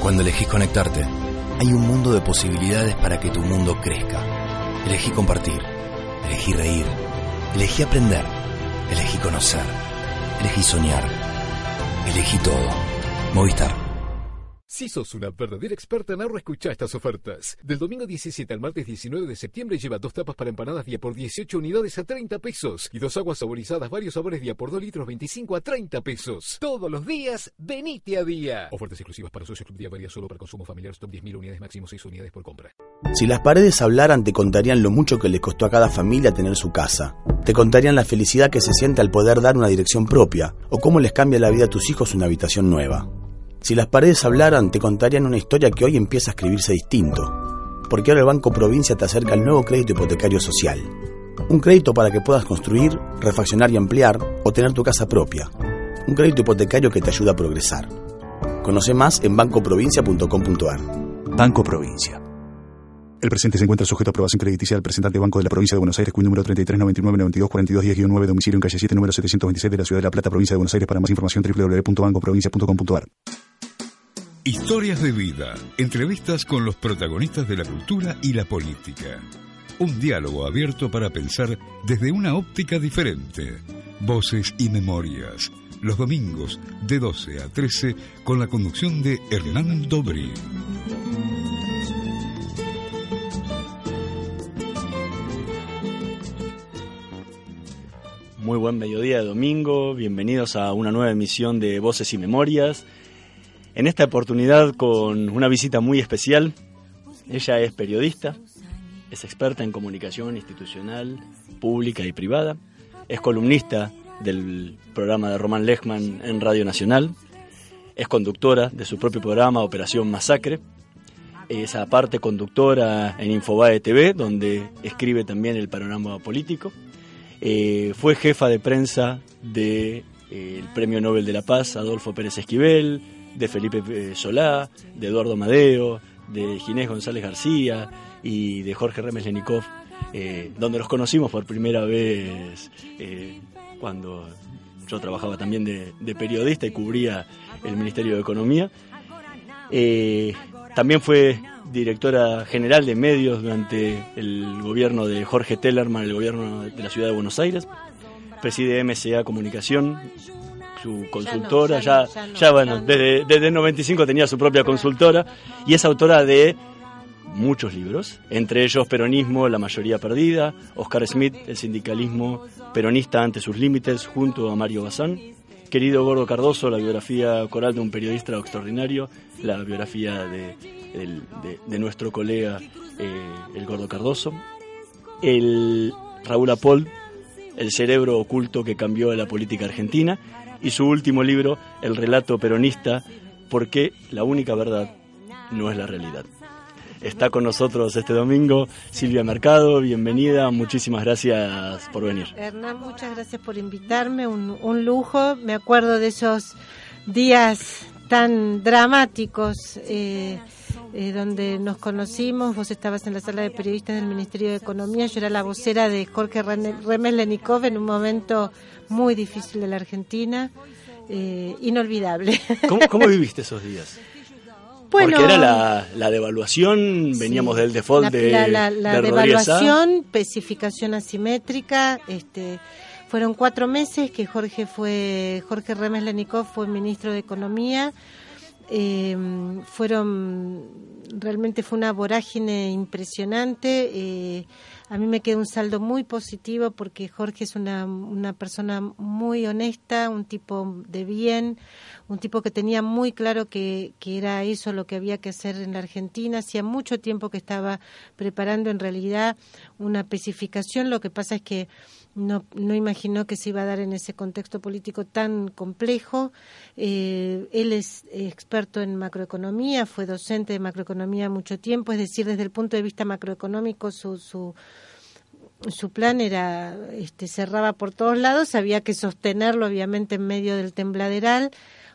Cuando elegís conectarte, hay un mundo de posibilidades para que tu mundo crezca. Elegí compartir, elegí reír, elegí aprender, elegí conocer, elegí soñar, elegí todo. Movistar. Si sos una verdadera experta en ahorro, escucha estas ofertas. Del domingo 17 al martes 19 de septiembre lleva dos tapas para empanadas día por 18 unidades a 30 pesos y dos aguas saborizadas varios sabores día por 2 litros 25 a 30 pesos. Todos los días, venite a día. Ofertas exclusivas para socios club día varía solo para consumo familiar. Stop 10.000 unidades máximo 6 unidades por compra. Si las paredes hablaran te contarían lo mucho que le costó a cada familia tener su casa. Te contarían la felicidad que se siente al poder dar una dirección propia o cómo les cambia la vida a tus hijos una habitación nueva. Si las paredes hablaran, te contarían una historia que hoy empieza a escribirse distinto. Porque ahora el Banco Provincia te acerca el nuevo crédito hipotecario social. Un crédito para que puedas construir, refaccionar y ampliar o tener tu casa propia. Un crédito hipotecario que te ayuda a progresar. Conoce más en bancoprovincia.com.ar. Banco Provincia. El presente se encuentra sujeto a aprobación crediticia del presentante Banco de la Provincia de Buenos Aires, cuyo número 3399924210-9, domicilio en calle 7, número 726 de la Ciudad de La Plata, Provincia de Buenos Aires. Para más información, www.bancoprovincia.com.ar. Historias de vida, entrevistas con los protagonistas de la cultura y la política. Un diálogo abierto para pensar desde una óptica diferente. Voces y memorias. Los domingos de 12 a 13 con la conducción de Hernán Dobri. Muy buen mediodía de domingo, bienvenidos a una nueva emisión de Voces y Memorias. En esta oportunidad con una visita muy especial. Ella es periodista, es experta en comunicación institucional, pública y privada, es columnista del programa de Román Lechman en Radio Nacional, es conductora de su propio programa Operación Masacre, es aparte conductora en Infobae TV, donde escribe también el panorama político, eh, fue jefa de prensa del de, eh, Premio Nobel de la Paz Adolfo Pérez Esquivel, de Felipe eh, Solá, de Eduardo Madeo, de Ginés González García y de Jorge Remes Lenikov, eh, donde los conocimos por primera vez eh, cuando yo trabajaba también de, periodista y cubría el Ministerio de Economía. también fue directora general de medios durante el gobierno de Jorge Tellerman, el gobierno de la ciudad de Buenos Aires. Preside MCA Comunicación, su consultora, ya, ya, bueno, desde, desde el 95 tenía su propia consultora y es autora de muchos libros, entre ellos Peronismo, La mayoría perdida, Oscar Smith, El sindicalismo peronista ante sus límites, junto a Mario Bazán, Querido Gordo Cardoso, la biografía coral de un periodista extraordinario, la biografía de, de, nuestro colega eh, el Gordo Cardoso, el Raúl Apol, El cerebro oculto que cambió la política argentina, y su último libro, El relato peronista, porque la única verdad no es la realidad. Está con nosotros este domingo Silvia Mercado, bienvenida, muchísimas gracias por venir. Hernán, muchas gracias por invitarme, un, lujo, me acuerdo de esos días tan dramáticos eh, eh, donde nos conocimos, vos estabas en la sala de periodistas del Ministerio de Economía, yo era la vocera de Jorge Remes Lenikov en un momento muy difícil de la Argentina, eh, inolvidable. ¿Cómo, viviste esos días? Bueno, Porque era la, devaluación, veníamos del default de La, la, devaluación, especificación asimétrica, este fueron cuatro meses que Jorge fue Jorge Remes Lenikov fue ministro de Economía eh, fueron realmente fue una vorágine impresionante eh, a mí me queda un saldo muy positivo porque Jorge es una, una persona muy honesta, un tipo de bien, un tipo que tenía muy claro que, que era eso lo que había que hacer en la Argentina. Hacía mucho tiempo que estaba preparando en realidad una especificación. Lo que pasa es que no, no imaginó que se iba a dar en ese contexto político tan complejo. Eh, él es experto en macroeconomía, fue docente de macroeconomía mucho tiempo, es decir, desde el punto de vista macroeconómico su, su, su plan era, este, cerraba por todos lados, había que sostenerlo obviamente en medio del tembladeral.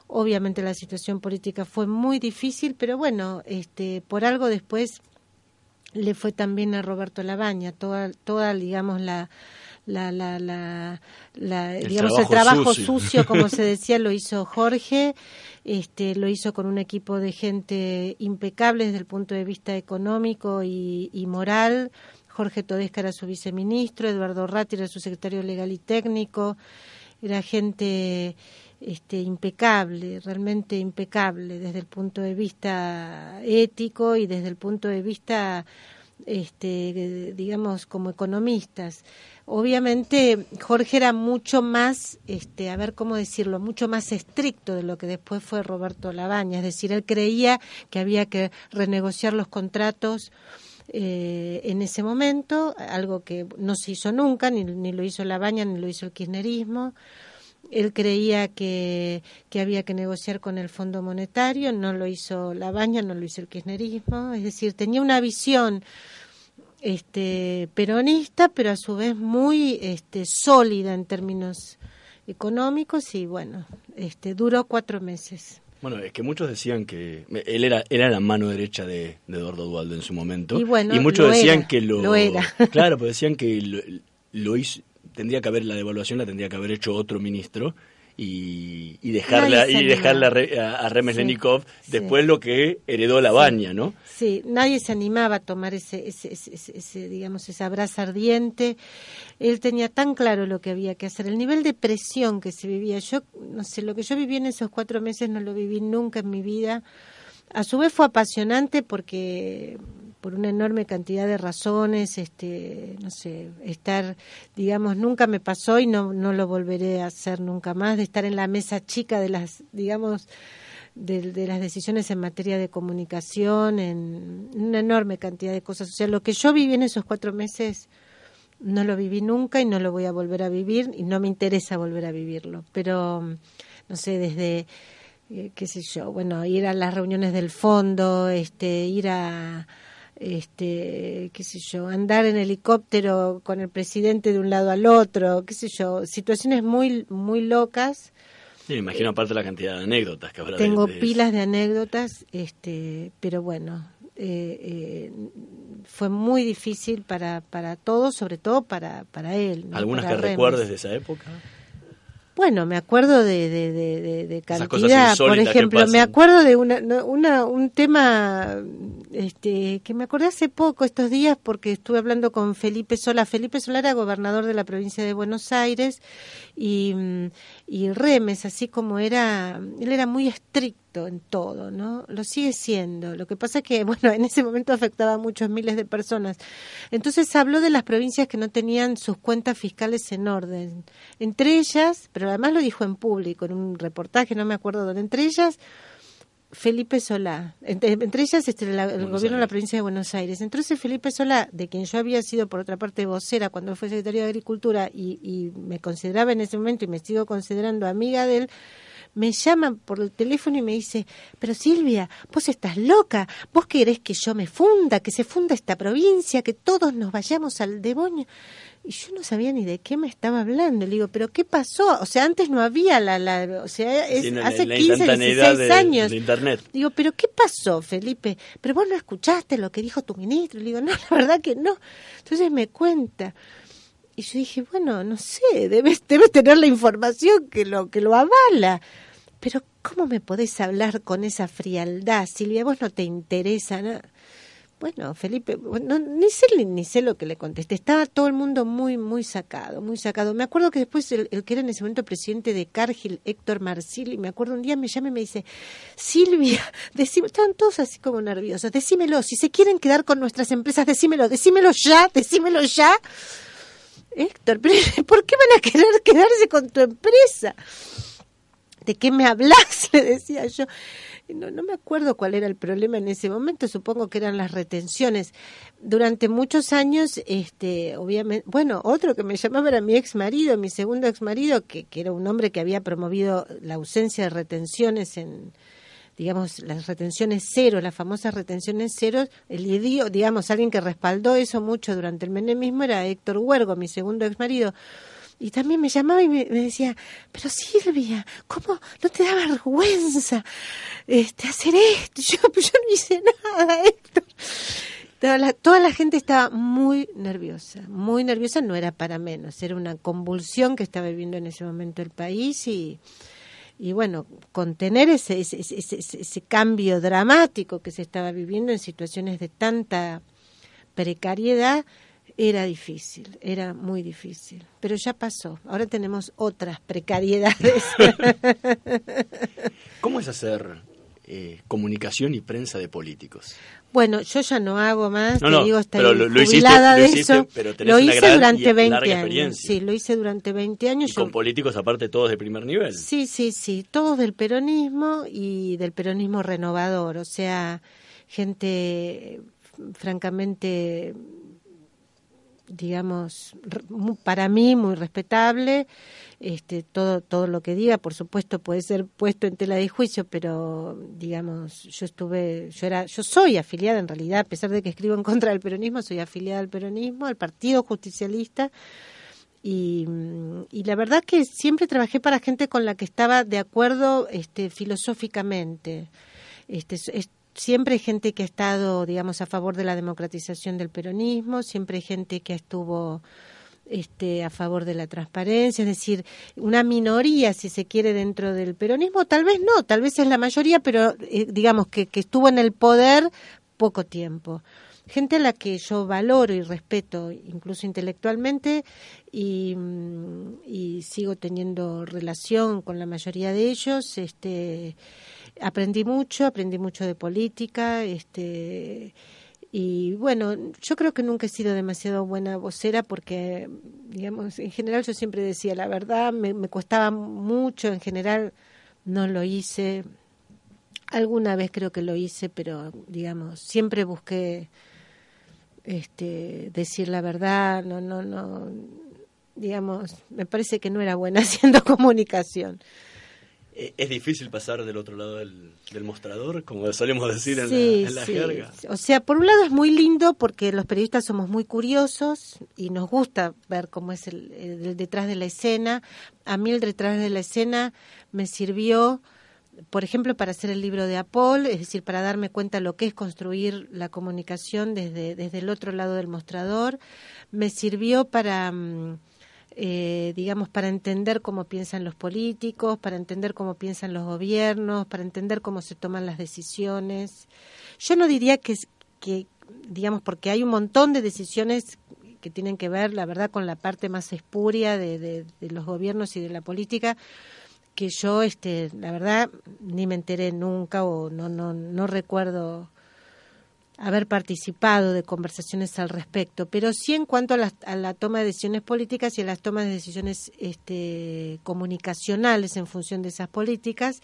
Obviamente la situación política fue muy difícil, pero bueno, este, por algo después le fue también a Roberto Labaña, toda, toda digamos, la, la, la, la, digamos el trabajo sucio. como se decía, lo hizo Jorge. Este, lo hizo con un equipo de gente impecable desde el punto de vista económico y, y moral. Jorge Todesca era su viceministro, Eduardo Ratti era su secretario legal y técnico, era gente este, impecable, realmente impecable desde el punto de vista ético y desde el punto de vista, este, digamos, como economistas. Obviamente Jorge era mucho más, este, a ver cómo decirlo, mucho más estricto de lo que después fue Roberto Labaña, es decir, él creía que había que renegociar los contratos eh, en ese momento, algo que no se hizo nunca, ni, ni lo hizo Labaña, ni lo hizo el kirchnerismo él creía que, que, había que negociar con el Fondo Monetario, no lo hizo Labaña, no lo hizo el kirchnerismo, es decir, tenía una visión este, peronista, pero a su vez muy este, sólida en términos económicos y bueno, este, duró cuatro meses. Bueno, es que muchos decían que él era, era la mano derecha de, Eduardo Dualdo en su momento. Y, bueno, y muchos decían que lo, lo era. Claro, pues decían que lo, lo hizo, tendría que haber la devaluación la tendría que haber hecho otro ministro y, y dejarla y dejarla a, a Remes Lenikov después lo que heredó la baña, ¿no? Sí, nadie se animaba a tomar ese, ese, ese, digamos esa brasa ardiente. Él tenía tan claro lo que había que hacer, el nivel de presión que se vivía. Yo no sé, lo que yo viví en esos cuatro meses no lo viví nunca en mi vida. A su vez fue apasionante porque por una enorme cantidad de razones, este, no sé, estar, digamos, nunca me pasó y no, no lo volveré a hacer nunca más, de estar en la mesa chica de las, digamos, de, de, las decisiones en materia de comunicación, en una enorme cantidad de cosas. O sea, lo que yo viví en esos cuatro meses no lo viví nunca y no lo voy a volver a vivir y no me interesa volver a vivirlo. Pero, no sé, desde, eh, qué sé yo, bueno, ir a las reuniones del fondo, este, ir a este, qué sé yo, andar en helicóptero con el presidente de un lado al otro, qué sé yo, situaciones muy, muy locas. Sí, me imagino aparte la cantidad de anécdotas que habrá. Tengo pilas de anécdotas, este, pero bueno, eh, eh, fue muy difícil para, para todos, sobre todo para, para él. ¿Algunas que recuerdes de esa época? Bueno, me acuerdo de, de, de, de cantidad. Por ejemplo, me acuerdo de una, una, un tema este, que me acordé hace poco, estos días, porque estuve hablando con Felipe Sola. Felipe Sola era gobernador de la provincia de Buenos Aires y, y Remes, así como era, él era muy estricto en todo, ¿no? Lo sigue siendo. Lo que pasa es que, bueno, en ese momento afectaba a muchos miles de personas. Entonces habló de las provincias que no tenían sus cuentas fiscales en orden. Entre ellas, pero además lo dijo en público, en un reportaje, no me acuerdo dónde, entre ellas Felipe Solá, entre, ellas este, el gobierno de la provincia de Buenos Aires. Entonces Felipe Solá, de quien yo había sido por otra parte vocera cuando fue secretario de Agricultura y, y me consideraba en ese momento y me sigo considerando amiga de él, me llama por el teléfono y me dice, pero Silvia, vos estás loca, vos querés que yo me funda, que se funda esta provincia, que todos nos vayamos al demonio. Y yo no sabía ni de qué me estaba hablando. Le digo, ¿pero qué pasó? O sea, antes no había la... la o sea, es, hace 15, 16 años. internet. Digo, ¿pero qué pasó, Felipe? ¿Pero vos no escuchaste lo que dijo tu ministro? Le digo, no, la verdad que no. Entonces me cuenta. Y yo dije, bueno, no sé, debes, debes tener la información que lo, que lo avala. Pero ¿cómo me podés hablar con esa frialdad, Silvia? Vos no te interesa nada. Bueno, Felipe, ni sé ni sé lo que le contesté. Estaba todo el mundo muy, muy sacado, muy sacado. Me acuerdo que después el, que era en ese momento presidente de Cargill, Héctor Marcilli, me acuerdo un día me llama y me dice, Silvia, decime, estaban todos así como nerviosos, decímelo, si se quieren quedar con nuestras empresas, decímelo, decímelo ya, decímelo ya. Héctor, ¿por qué van a querer quedarse con tu empresa? ¿De qué me hablas? Le decía yo. No, no me acuerdo cuál era el problema en ese momento, supongo que eran las retenciones. Durante muchos años, este, obviamente, bueno, otro que me llamaba era mi ex marido, mi segundo ex marido, que, que era un hombre que había promovido la ausencia de retenciones en, digamos, las retenciones cero, las famosas retenciones cero, el idioma, digamos, alguien que respaldó eso mucho durante el menemismo era Héctor Huergo, mi segundo ex marido. Y también me llamaba y me, decía, pero Silvia, ¿cómo no te da vergüenza este, hacer esto? Yo, yo no hice nada, Héctor. Toda la, gente estaba muy nerviosa, muy nerviosa, no era para menos, era una convulsión que estaba viviendo en ese momento el país y, y bueno, contener ese, ese, ese, ese, cambio dramático que se estaba viviendo en situaciones de tanta precariedad era difícil, era muy difícil, pero ya pasó. Ahora tenemos otras precariedades. ¿Cómo es hacer eh, comunicación y prensa de políticos? Bueno, yo ya no hago más, te digo, estoy jubilada de eso. lo hice durante 20 años. Sí, lo hice durante 20 años. ¿Y con políticos aparte todos de primer nivel? Sí, sí, sí, todos del peronismo y del peronismo renovador, o sea, gente francamente digamos, para mí muy respetable. Este, todo, todo lo que diga, por supuesto, puede ser puesto en tela de juicio, pero digamos, yo estuve, yo era, yo soy afiliada en realidad, a pesar de que escribo en contra del peronismo, soy afiliada al peronismo, al Partido Justicialista. Y, y, la verdad que siempre trabajé para gente con la que estaba de acuerdo este, filosóficamente. Este, siempre hay gente que ha estado, digamos, a favor de la democratización del peronismo, siempre hay gente que estuvo este, a favor de la transparencia, es decir, una minoría, si se quiere, dentro del peronismo, tal vez no, tal vez es la mayoría, pero eh, digamos que, que estuvo en el poder poco tiempo. Gente a la que yo valoro y respeto incluso intelectualmente y, mm, sigo teniendo relación con la mayoría de ellos este aprendí mucho, aprendí mucho de política, este y bueno, yo creo que nunca he sido demasiado buena vocera porque, digamos, en general yo siempre decía la verdad, me, me costaba mucho, en general no lo hice. Alguna vez creo que lo hice, pero digamos, siempre busqué este decir la verdad, no no no digamos, me parece que no era buena haciendo comunicación. Eh, es difícil pasar del otro lado del, mostrador, como solemos decir en la, jerga. O sea, por un lado es muy lindo porque los periodistas somos muy curiosos y nos gusta ver cómo es el, detrás de la escena. A mí el detrás de la escena me sirvió, por ejemplo, para hacer el libro de Apol, es decir, para darme cuenta lo que es construir la comunicación desde, desde el otro lado del mostrador. Me sirvió para... Mm, eh, digamos, para entender cómo piensan los políticos, para entender cómo piensan los gobiernos, para entender cómo se toman las decisiones. Yo no diría que, que digamos, porque hay un montón de decisiones que tienen que ver, la verdad, con la parte más espuria de, de, de los gobiernos y de la política, que yo, este, la verdad, ni me enteré nunca o no, no, no recuerdo haber participado de conversaciones al respecto, pero sí en cuanto a la, toma de decisiones políticas y a las tomas de decisiones este, comunicacionales en función de esas políticas.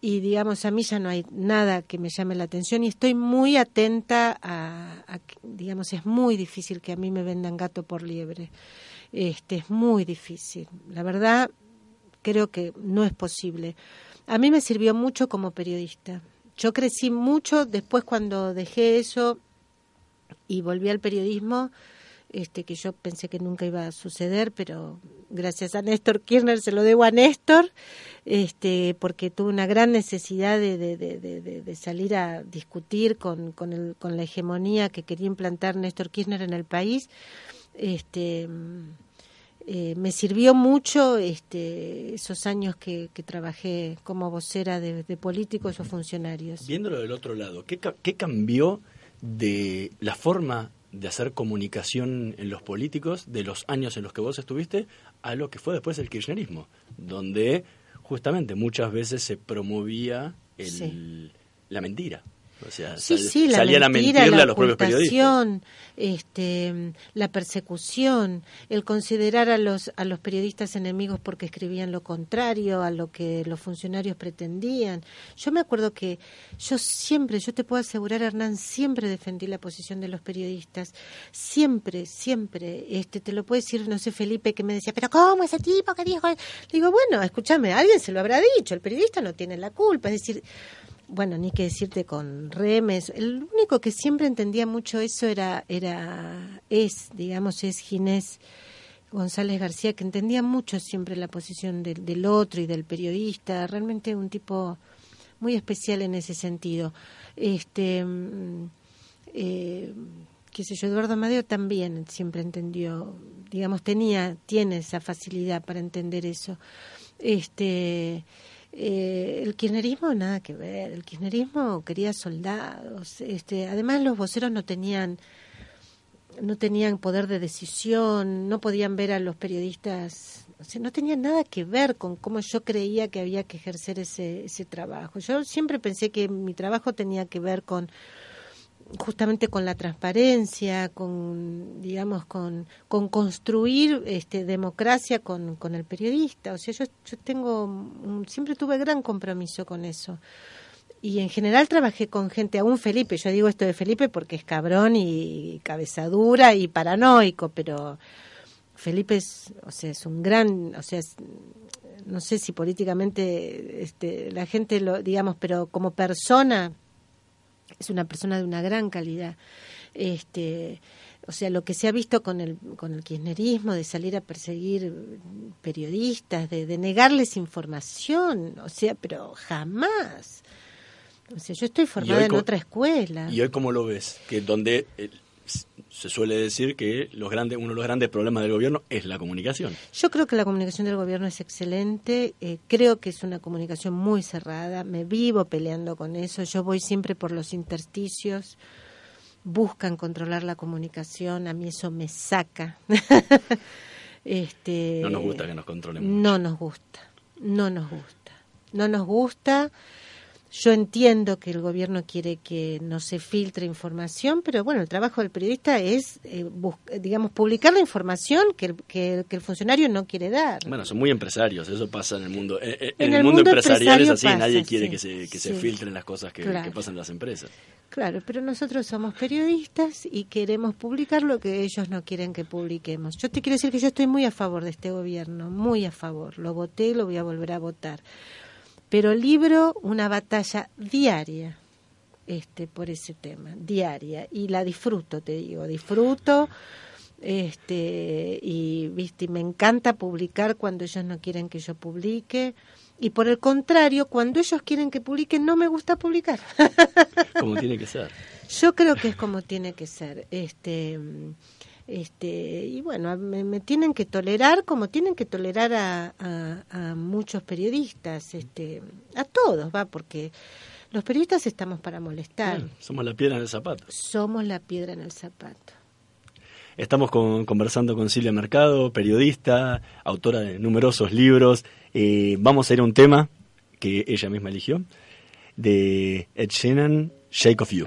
Y digamos, a mí ya no hay nada que me llame la atención y estoy muy atenta a, a digamos, es muy difícil que a mí me vendan gato por liebre. Este, es muy difícil. La verdad, creo que no es posible. A mí me sirvió mucho como periodista yo crecí mucho después cuando dejé eso y volví al periodismo, este, que yo pensé que nunca iba a suceder, pero gracias a Néstor Kirchner se lo debo a Néstor, este, porque tuve una gran necesidad de, de, salir a discutir con, con, el, con la hegemonía que quería implantar Néstor Kirchner en el país. Este, eh, me sirvió mucho este, esos años que, trabajé como vocera de, políticos o funcionarios. Viéndolo del otro lado, ¿qué, ¿qué, cambió de la forma de hacer comunicación en los políticos de los años en los que vos estuviste a lo que fue después el kirchnerismo, donde justamente muchas veces se promovía el, la mentira? Sí, sí, la mentira, la ocultación, este, la persecución, el considerar a los a los periodistas enemigos porque escribían lo contrario a lo que los funcionarios pretendían. Yo me acuerdo que yo siempre, yo te puedo asegurar, Hernán, siempre defendí la posición de los periodistas, siempre, siempre. Este, te lo puede decir, no sé, Felipe, que me decía, pero ¿cómo ese tipo que dijo? Le digo, bueno, escúchame, alguien se lo habrá dicho, el periodista no tiene la culpa, es decir bueno, ni que decirte con remes. El único que siempre entendía mucho eso era, era es, digamos, es Ginés González García, que entendía mucho siempre la posición del otro y del periodista. Realmente un tipo muy especial en ese sentido. Este, mm, eh, qué sé yo, Eduardo Amadeo también siempre entendió, digamos, tenía, tiene esa facilidad para entender eso. Este, eh, el kirchnerismo nada que ver, el kirchnerismo quería soldados, este, además los voceros no tenían no tenían poder de decisión, no podían ver a los periodistas, o sea, no tenían nada que ver con cómo yo creía que había que ejercer ese, ese trabajo. Yo siempre pensé que mi trabajo tenía que ver con justamente con la transparencia, con, digamos, con, con construir este, democracia con, con el periodista. O sea, yo, yo tengo, siempre tuve gran compromiso con eso. Y en general trabajé con gente, aún Felipe, yo digo esto de Felipe porque es cabrón y cabezadura y paranoico, pero Felipe es, o sea, es un gran, o sea, no sé si políticamente este, la gente lo, digamos, pero como persona es una persona de una gran calidad. Este, o sea, lo que se ha visto con el, con el kirchnerismo, de salir a perseguir periodistas, de, de negarles información, o sea, pero jamás. O sea, yo estoy formada en otra escuela. ¿Y hoy cómo lo ves? Que donde se suele decir que los grandes, uno de los grandes problemas del gobierno es la comunicación. Yo creo que la comunicación del gobierno es excelente, eh, creo que es una comunicación muy cerrada, me vivo peleando con eso, yo voy siempre por los intersticios, buscan controlar la comunicación, a mí eso me saca. este, no nos gusta que nos controlen. No nos gusta, no nos gusta, no nos gusta. Yo entiendo que el gobierno quiere que no se filtre información, pero bueno, el trabajo del periodista es, eh, digamos, publicar la información que el, que, el funcionario no quiere dar. Bueno, son muy empresarios, eso pasa en el mundo. Eh, eh, en, el, mundo, empresarial es así, nadie quiere que, se, que se filtren las cosas que, que pasan en las empresas. Claro, pero nosotros somos periodistas y queremos publicar lo que ellos no quieren que publiquemos. Yo te quiero decir que yo estoy muy a favor de este gobierno, muy a favor. Lo voté, lo voy a volver a votar pero libro una batalla diaria este por ese tema, diaria y la disfruto, te digo, disfruto este y viste, me encanta publicar cuando ellos no quieren que yo publique y por el contrario, cuando ellos quieren que publique no me gusta publicar. como tiene que ser. Yo creo que es como tiene que ser. Este este, y bueno, me, tienen que tolerar como tienen que tolerar a, a, muchos periodistas, este, a todos, va, porque los periodistas estamos para molestar. somos la piedra en el zapato. Somos la piedra en el zapato. Estamos conversando con Silvia Mercado, periodista, autora de numerosos libros. Eh, vamos a ir a un tema que ella misma eligió, de Ed Sheeran, Shake of You.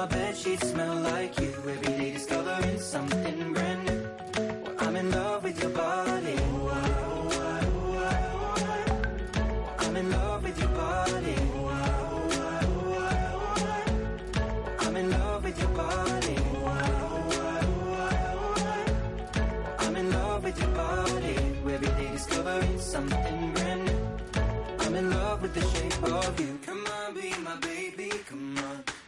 My bed sheets smell like you. Every day discovering something brand new. Well, I'm in love with your body. I'm in love with your body. I'm in love with your body. I'm in love with your body. Every day discovering something brand new. I'm in love with the shape of you. Come on, be my baby. Come on.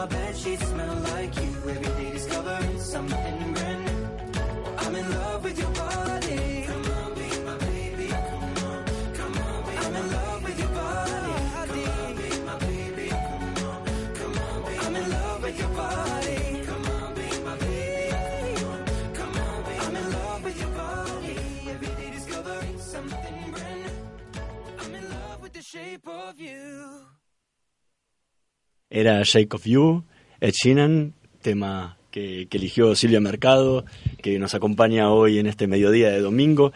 My bed sheets smell like you. Every day something brand new. I'm in love with your body. Come on, be my baby. Come on, come on, I'm in love with your body. Come on, be my baby. Come on, come on, I'm in love with your body. Come on, be my baby. Come on, come on, I'm in love with your body. Every day something brand new. I'm in love with the shape of you. Era Shake of You, Ed Sheeran, tema que, que eligió Silvia Mercado, que nos acompaña hoy en este mediodía de domingo.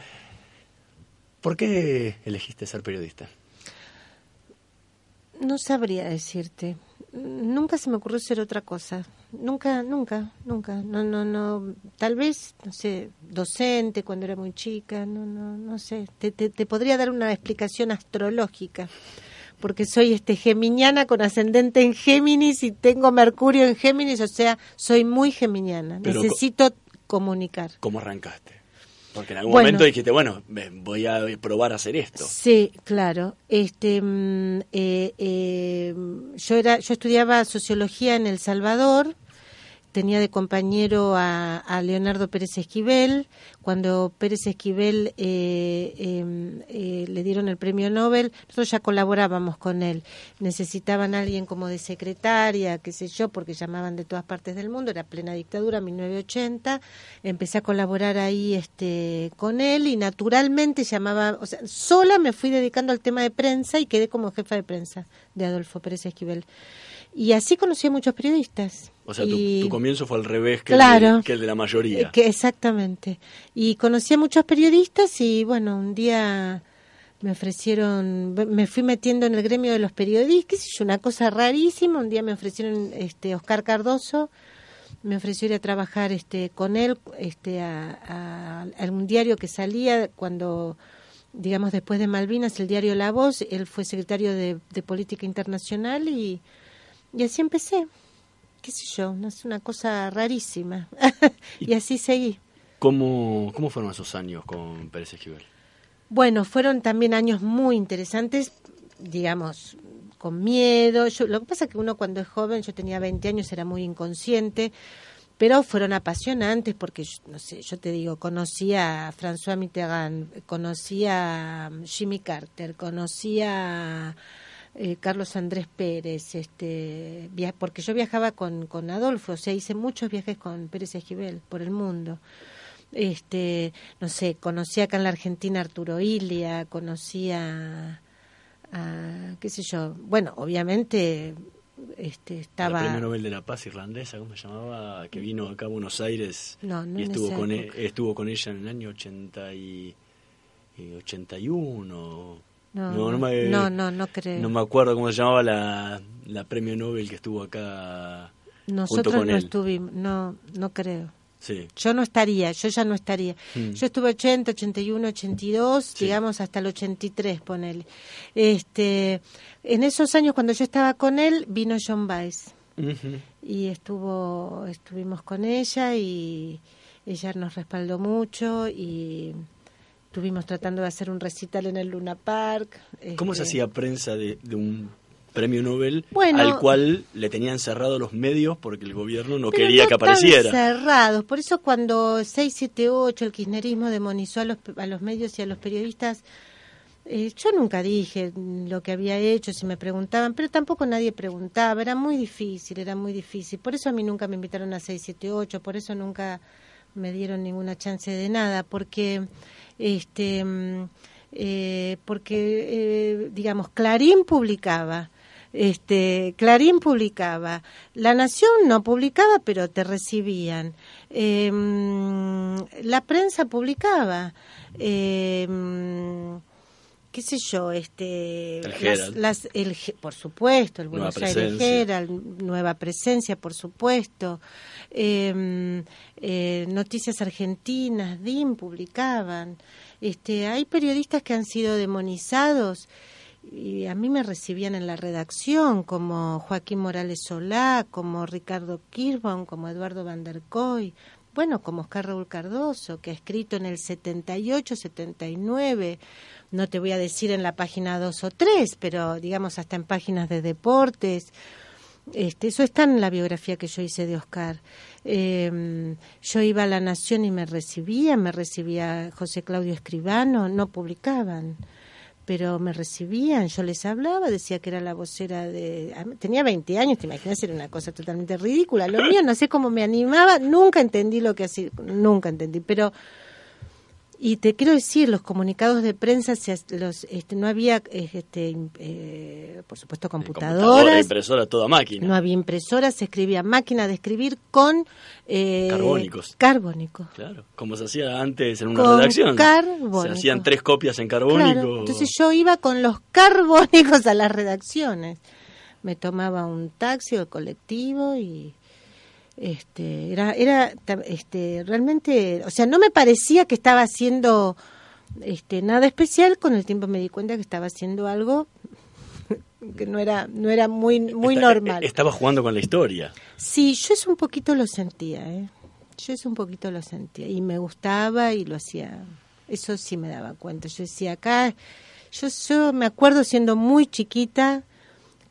¿Por qué elegiste ser periodista? No sabría decirte. Nunca se me ocurrió ser otra cosa. Nunca, nunca, nunca. No, no, no. Tal vez, no sé, docente cuando era muy chica. No, no, no sé. Te, te, te podría dar una explicación astrológica. Porque soy este geminiana con ascendente en Géminis y tengo Mercurio en Géminis, o sea, soy muy geminiana. Pero Necesito comunicar. ¿Cómo arrancaste? Porque en algún Bueno. momento dijiste, bueno, voy a probar a hacer esto. Sí, claro. Este, mm, eh, eh, yo era, yo estudiaba sociología en El Salvador. Tenía de compañero a, a Leonardo Pérez Esquivel. Cuando Pérez Esquivel eh, eh, eh, le dieron el premio Nobel, nosotros ya colaborábamos con él. Necesitaban a alguien como de secretaria, qué sé yo, porque llamaban de todas partes del mundo. Era plena dictadura, 1980. Empecé a colaborar ahí este, con él y naturalmente llamaba, o sea, sola me fui dedicando al tema de prensa y quedé como jefa de prensa de Adolfo Pérez Esquivel. Y así conocí a muchos periodistas. O sea, tu, Y- tu comienzo fue al revés que, Claro. el, de, que el de la mayoría. eh, que exactamente. Y conocí a muchos periodistas y bueno, un día me ofrecieron, me fui metiendo en el gremio de los periodistas, yo, una cosa rarísima. Un día me ofrecieron este Oscar Cardoso, me ofreció ir a trabajar este con él este a, a- a un diario que salía cuando digamos después de Malvinas, el diario La Voz, él fue secretario de, de política internacional y, y así empecé qué sé yo, no es una cosa rarísima. y así seguí. ¿Cómo, ¿Cómo fueron esos años con Pérez Esquivel? Bueno, fueron también años muy interesantes, digamos, con miedo. Yo, lo que pasa es que uno cuando es joven, yo tenía 20 años, era muy inconsciente, pero fueron apasionantes porque, no sé, yo te digo, conocí a François Mitterrand, conocí a Jimmy Carter, conocí a eh, Carlos Andrés Pérez, este, porque yo viajaba con, con Adolfo, o sea, hice muchos viajes con Pérez Esquivel por el mundo. Este, no sé, conocí acá en la Argentina a Arturo Ilia, conocí a, a, qué sé yo, bueno, obviamente este, La estaba... premio Nobel de la Paz irlandesa, ¿cómo se llamaba? Que vino acá a Buenos Aires No, no y estuvo con, e- estuvo con ella en el año 80 y, y 81. No, no, no, me, no, no, no creo. No me acuerdo cómo se llamaba la, la premio Nobel que estuvo acá junto Nosotros con no él. estuvimos, no, no creo. Sí. Yo no estaría, yo ya no estaría. Mm. Yo estuve 80, 81, 82, Sí. digamos hasta el 83, ponele. Este, en esos años cuando yo estaba con él, vino John Baez y estuvo, estuvimos con ella y ella nos respaldó mucho y estuvimos tratando de hacer un recital en el Luna Park. ¿Cómo se este, hacía prensa de, de un premio Nobel Bueno. al cual le tenían cerrados los medios porque el gobierno no Pero quería no que apareciera? cerrados. Por eso cuando 678, el kirchnerismo demonizó a los, a los medios y a los periodistas, eh, yo nunca dije lo que había hecho, si me preguntaban, pero tampoco nadie preguntaba. Era muy difícil, era muy difícil. Por eso a mí nunca me invitaron a 678, por eso nunca me dieron ninguna chance de nada, porque este mm, eh, porque eh, digamos Clarín publicaba este Clarín publicaba. La Nación no publicaba pero te recibían. Eh, la prensa publicaba. Eh, qué sé yo este El las- el por supuesto el Nueva Buenos Aires. Herald, nueva presencia por supuesto. Eh, eh, noticias argentinas DIM publicaban. Este hay periodistas que han sido demonizados y a mí me recibían en la redacción como Joaquín Morales Solá, como Ricardo Kirchbaum, como Eduardo Van der Koy, bueno, como Oscar Raúl Cardoso, que ha escrito en el 78, 79, no te voy a decir en la página 2 o 3, pero digamos hasta en páginas de deportes. Este, eso está en la biografía que yo hice de Oscar. Eh, yo iba a La Nación y me recibía, me recibía José Claudio Escribano, no publicaban, pero me recibían, yo les hablaba, decía que era la vocera de... Tenía 20 años, te imaginas, era una cosa totalmente ridícula. Lo mío, no sé cómo me animaba, nunca entendí lo que hacía, nunca entendí, pero... Y te quiero decir, los comunicados de prensa, se, los, este, no había, eh, este, eh, por supuesto, Computadora, computadoras, impresora, toda máquina. no había impresoras, se escribía máquina de escribir con... eh, Carbónicos. Carbónicos. Claro, como se hacía antes en una Con redacción. carbónico. Se hacían tres copias en carbónico. Claro, Entonces yo iba con los carbónicos a las redacciones. Me tomaba un taxi o el colectivo y este era era este realmente, o sea, no me parecía que estaba haciendo este nada especial, con el tiempo me di cuenta que estaba haciendo algo que no era no era muy muy Está- normal. Estaba jugando con la historia. Sí, yo eso un poquito lo sentía, ¿eh? Yo eso un poquito lo sentía y me gustaba y lo hacía. Eso sí me daba cuenta. Yo decía acá, yo, yo me acuerdo siendo muy chiquita,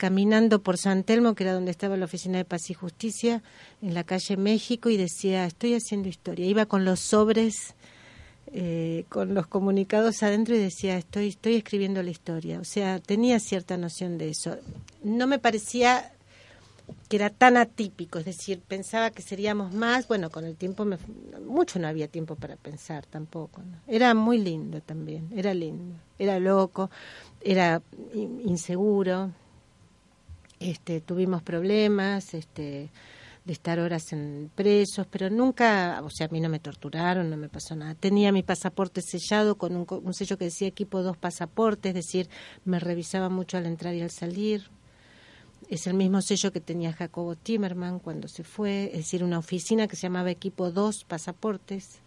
caminando por San Telmo, que era donde estaba la oficina de paz y justicia, en la calle México, y decía, estoy haciendo historia. Iba con los sobres, eh, con los comunicados adentro y decía, estoy, estoy escribiendo la historia. O sea, tenía cierta noción de eso. No me parecía que era tan atípico, es decir, pensaba que seríamos más, bueno, con el tiempo, me, mucho no había tiempo para pensar tampoco, ¿no? Era muy lindo también, era lindo, era loco, era in- inseguro, este, tuvimos problemas, este, de estar horas en presos, pero nunca, o sea, a mí no me torturaron, no me pasó nada. Tenía mi pasaporte sellado con un, un sello que decía equipo dos pasaportes, es decir, me revisaba mucho al entrar y al salir. Es el mismo sello que tenía Jacobo Timerman cuando se fue, es decir, una oficina que se llamaba Equipo 2 Pasaportes.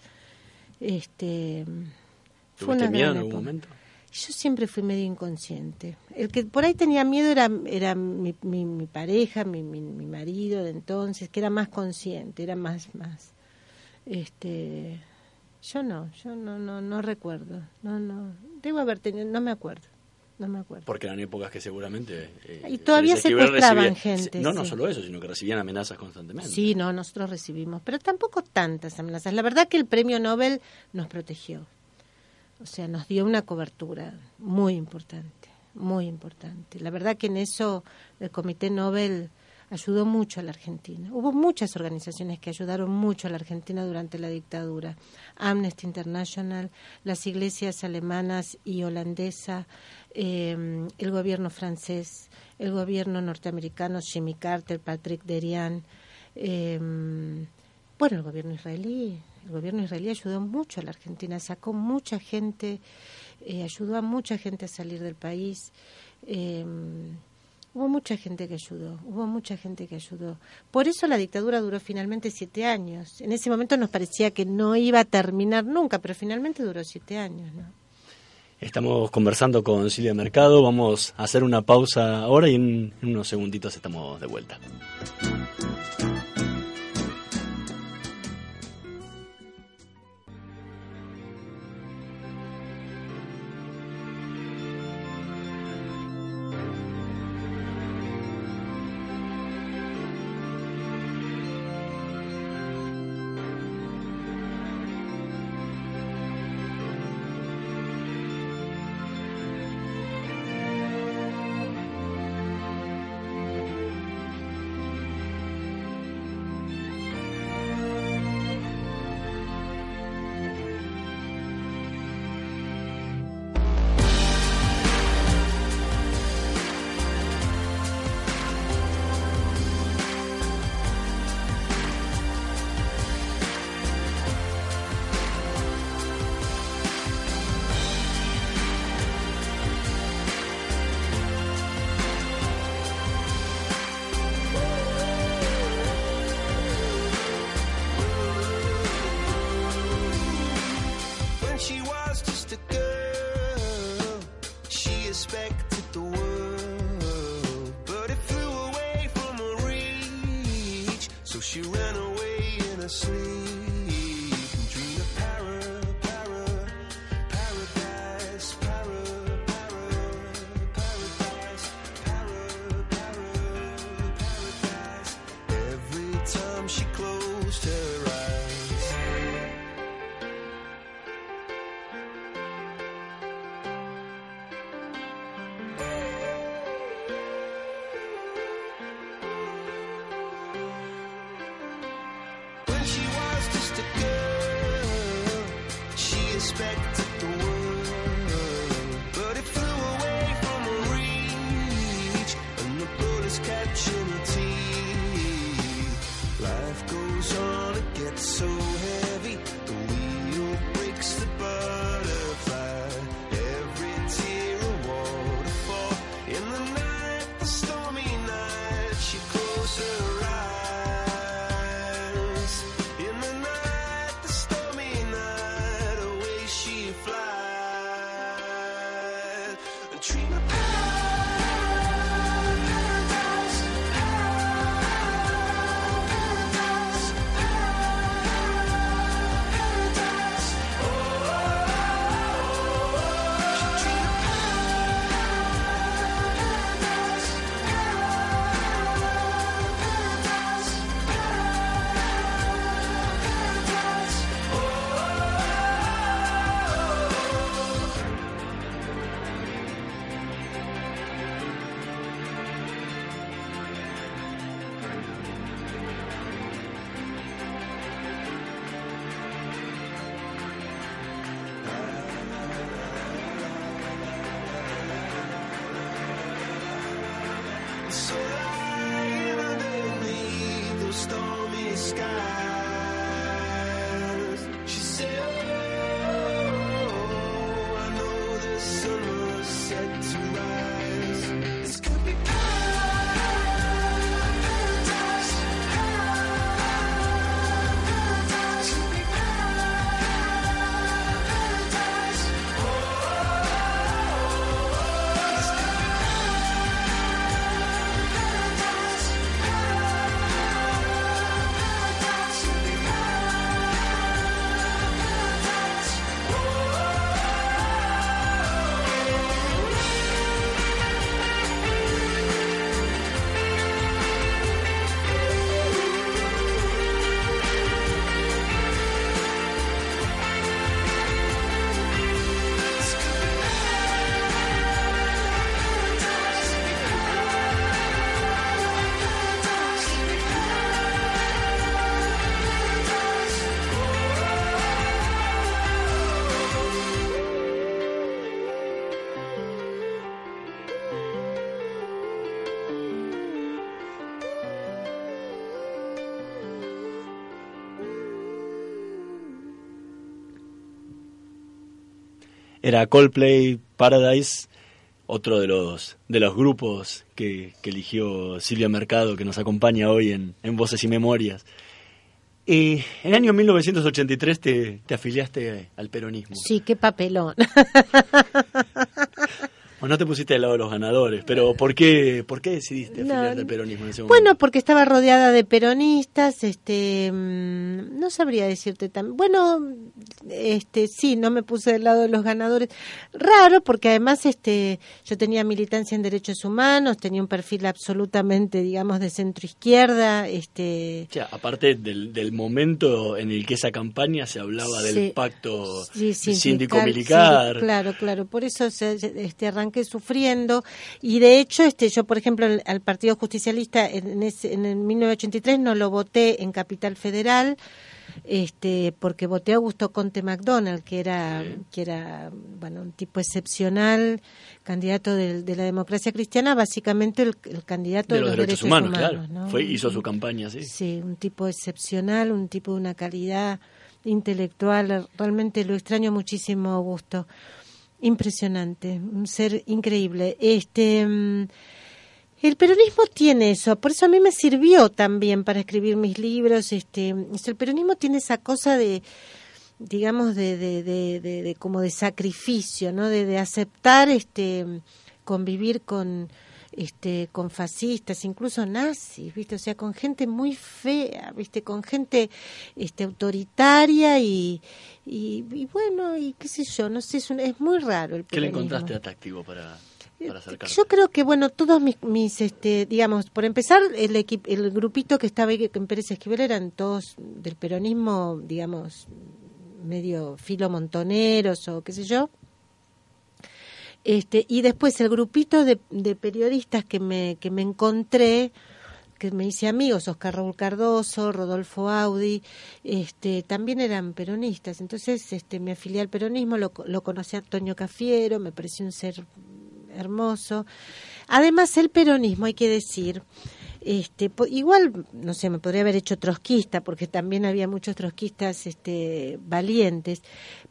Este, fue ¿Tuviste una miedo en algún momento? Yo siempre fui medio inconsciente. El que por ahí tenía miedo era, era mi, mi, mi pareja, mi, mi, mi marido de entonces, que era más consciente, era más, más, este, yo no, yo no, no, no recuerdo, no, no, debo haber tenido, no me acuerdo, no me acuerdo. Porque eran épocas que seguramente... eh, Y todavía secuestraban gente, No, no sí. solo eso, sino que recibían amenazas constantemente. Sí, no, nosotros recibimos, pero tampoco tantas amenazas. La verdad que el premio Nobel nos protegió. O sea, nos dio una cobertura muy importante, muy importante. La verdad que en eso el Comité Nobel ayudó mucho a la Argentina. Hubo muchas organizaciones que ayudaron mucho a la Argentina durante la dictadura. Amnesty International, las iglesias alemanas y holandesa, eh, el gobierno francés, el gobierno norteamericano, Jimmy Carter, Patrick Derian, eh, bueno, el gobierno israelí. El gobierno israelí ayudó mucho a la Argentina, sacó mucha gente, eh, ayudó a mucha gente a salir del país. Eh, hubo mucha gente que ayudó, hubo mucha gente que ayudó. Por eso la dictadura duró finalmente siete años. En ese momento nos parecía que no iba a terminar nunca, pero finalmente duró siete años. Estamos conversando con Silvia Mercado, vamos a hacer una pausa ahora y en unos segunditos estamos de vuelta. respect. Era Coldplay Paradise, otro de los, de los grupos que, que eligió Silvia Mercado, que nos acompaña hoy en, en Voces y Memorias. Y en el año 1983 te, te afiliaste al peronismo. Sí, qué papelón. O no te pusiste del lado de los ganadores, pero ¿por qué, por qué decidiste No, afiliarte al peronismo en ese momento? Bueno, porque estaba rodeada de peronistas, este, mm, no sabría decirte tan, bueno, este, sí, no me puse del lado de los ganadores, raro, porque además, este, yo tenía militancia en derechos humanos, tenía un perfil absolutamente, digamos, de centro izquierda, este, O sea, aparte del, del momento en el que esa campaña se hablaba del pacto Sí, sindical, síndico-militar. sí, claro, claro. Por eso se- este, sufriendo. Y de hecho, este, yo, por ejemplo, al- Partido Justicialista en, ese- en el 1983 no lo voté en Capital Federal. Este, porque voté a Augusto Conte MacDonald, que era, que era, bueno, un tipo excepcional, candidato de, la democracia cristiana, básicamente el, el candidato de los derechos, humanos, claro. ¿no? Fue, hizo su campaña, sí. Sí, un tipo excepcional, un tipo de una calidad intelectual, realmente lo extraño muchísimo, Augusto. Impresionante, un ser increíble. Este mm, el peronismo tiene eso, por eso a mí me sirvió también para escribir mis libros, este, el peronismo tiene esa cosa de digamos, de, de, de, de- como de sacrificio, ¿no? De aceptar este convivir con este con fascistas, incluso nazis, ¿viste? O sea, con gente muy fea, ¿viste? Con gente este autoritaria y, y, y bueno, y qué sé yo, no sé, es, un- es muy raro el ¿Qué le encontraste atractivo para, para acercarte? Yo creo que, bueno, todos mis, mis este, digamos, por empezar, el, equi- el grupito que estaba ahí en Pérez Esquivel eran todos del peronismo, digamos, medio filo montoneros o qué sé yo. Este, y después el grupito de, periodistas que me, que me encontré, que me hice amigos, Oscar Raúl Cardoso, Rodolfo Audi, este, también eran peronistas. Entonces este, me afilié al peronismo, lo, lo conocí a Antonio Cafiero, me pareció un ser hermoso. Además, el peronismo, hay que decir, este, igual, no sé, me podría haber hecho trotskista, porque también había muchos trotskistas este, valientes,